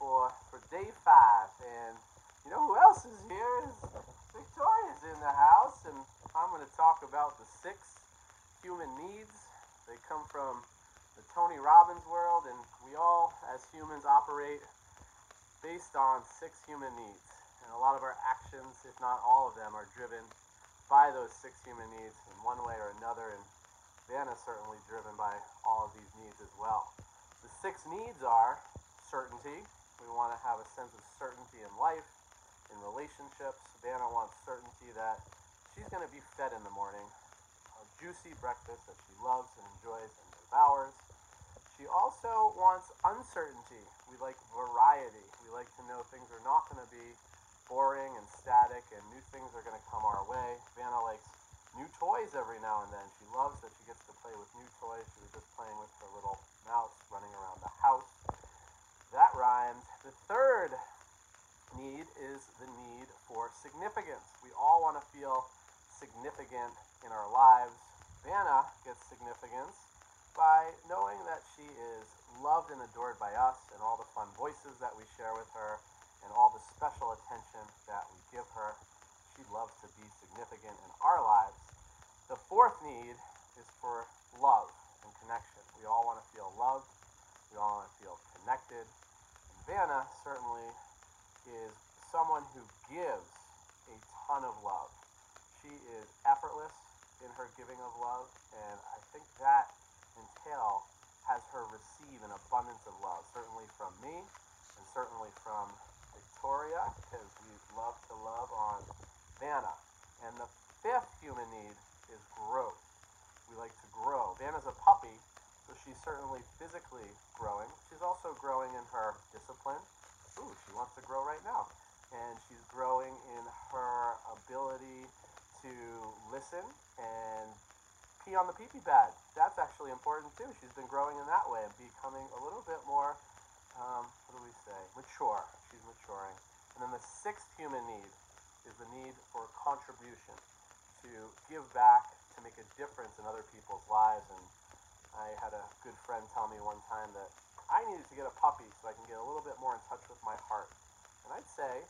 for for day five. And you know who else is here? Is Victoria's in the house, and I'm going to talk about the six human needs. They come from the Tony Robbins world, and we all, as humans, operate based on six human needs. And a lot of our actions, if not all of them, are driven by those six human needs in one way or another. And Vanna is certainly driven by all of these needs as well. The six needs are certainty, we want to have a sense of certainty in life, in relationships. Vanna wants certainty that she's going to be fed in the morning, a juicy breakfast that she loves and enjoys and devours. She also wants uncertainty. We like variety. We like to know things are not going to be boring and static and new things are going to come our way. Vanna likes new toys every now and then. She loves that she gets to play with new toys. She was just playing with her little mouse running around the house. That rhymes. The third need is the need for significance. We all want to feel significant in our lives. Vanna gets significance by knowing that she is loved and adored by us and all the fun voices that we share with her and all the special attention that we give her. She loves to be significant in our lives. The fourth need is for love and connection. We all want to feel loved. We all want to feel connected. And Vanna certainly is someone who gives a ton of love. She is effortless in her giving of love, and I think that entail has her receive an abundance of love, certainly from me and certainly from Victoria, because we love to love on Vanna. And the fifth human need is growth. We like to grow. Vanna's a puppy, certainly physically growing. She's also growing in her discipline. Ooh, she wants to grow right now. And she's growing in her ability to listen and pee on the pee pee pad. That's actually important too. She's been growing in that way and becoming a little bit more um, what do we say? Mature. She's maturing. And then the sixth human need is the need for contribution, to give back, to make a difference in other people's lives. And I had a good friend tell me one time that I needed to get a puppy so I can get a little bit more in touch with my heart. And I'd say,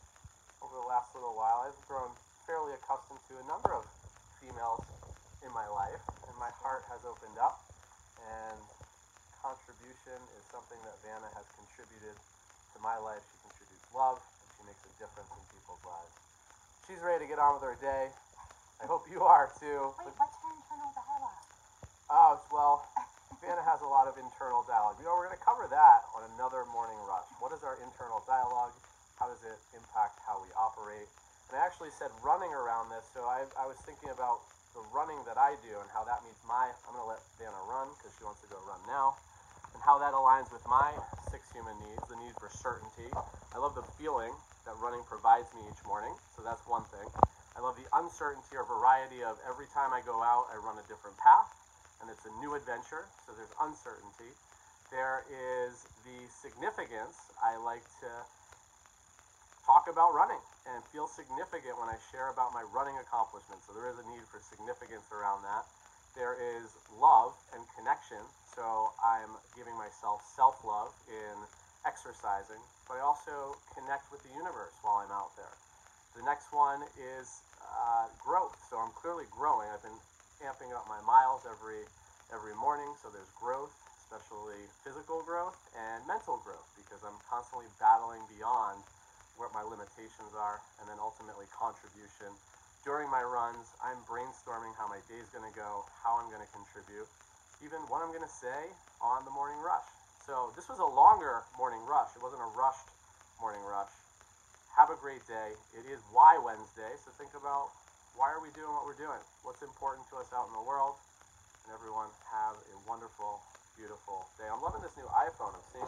over the last little while, I've grown fairly accustomed to a number of females in my life, and my heart has opened up. And contribution is something that Vanna has contributed to my life. She contributes love, and she makes a difference in people's lives. She's ready to get on with her day. I hope you are too. Wait, what's her internal dialogue? Oh, well, Vanna has a lot of internal dialogue. You know, we're going to cover that on another morning rush. What is our internal dialogue? How does it impact how we operate? And I actually said running around this, so I, I was thinking about the running that I do and how that meets my. I'm going to let Vanna run because she wants to go run now and how that aligns with my six human needs the need for certainty. I love the feeling that running provides me each morning, so that's one thing. I love the uncertainty or variety of every time I go out, I run a different path, it's a new adventure, so there's uncertainty. There is the significance. I like to talk about running and feel significant when I share about my running accomplishments, so there is a need for significance around that. There is love and connection. So I'm giving myself self love in exercising, but I also connect with the universe while I'm out there. The next one is uh, growth. So I'm clearly growing. I've been amping up my miles every every morning. So there's growth, especially physical growth and mental growth, because I'm constantly battling beyond what my limitations are, and then ultimately contribution during my runs, I'm brainstorming how my day's to go, how I'm to contribute, even what I'm to say on the morning rush. So this was a longer morning rush. It wasn't a rushed morning rush. Have a great day. It is Why Wednesday, so think about why are we doing what we're doing? What's important to us out in the world? everyone have a wonderful, beautiful day. I'm loving this new iPhone. I'm seeing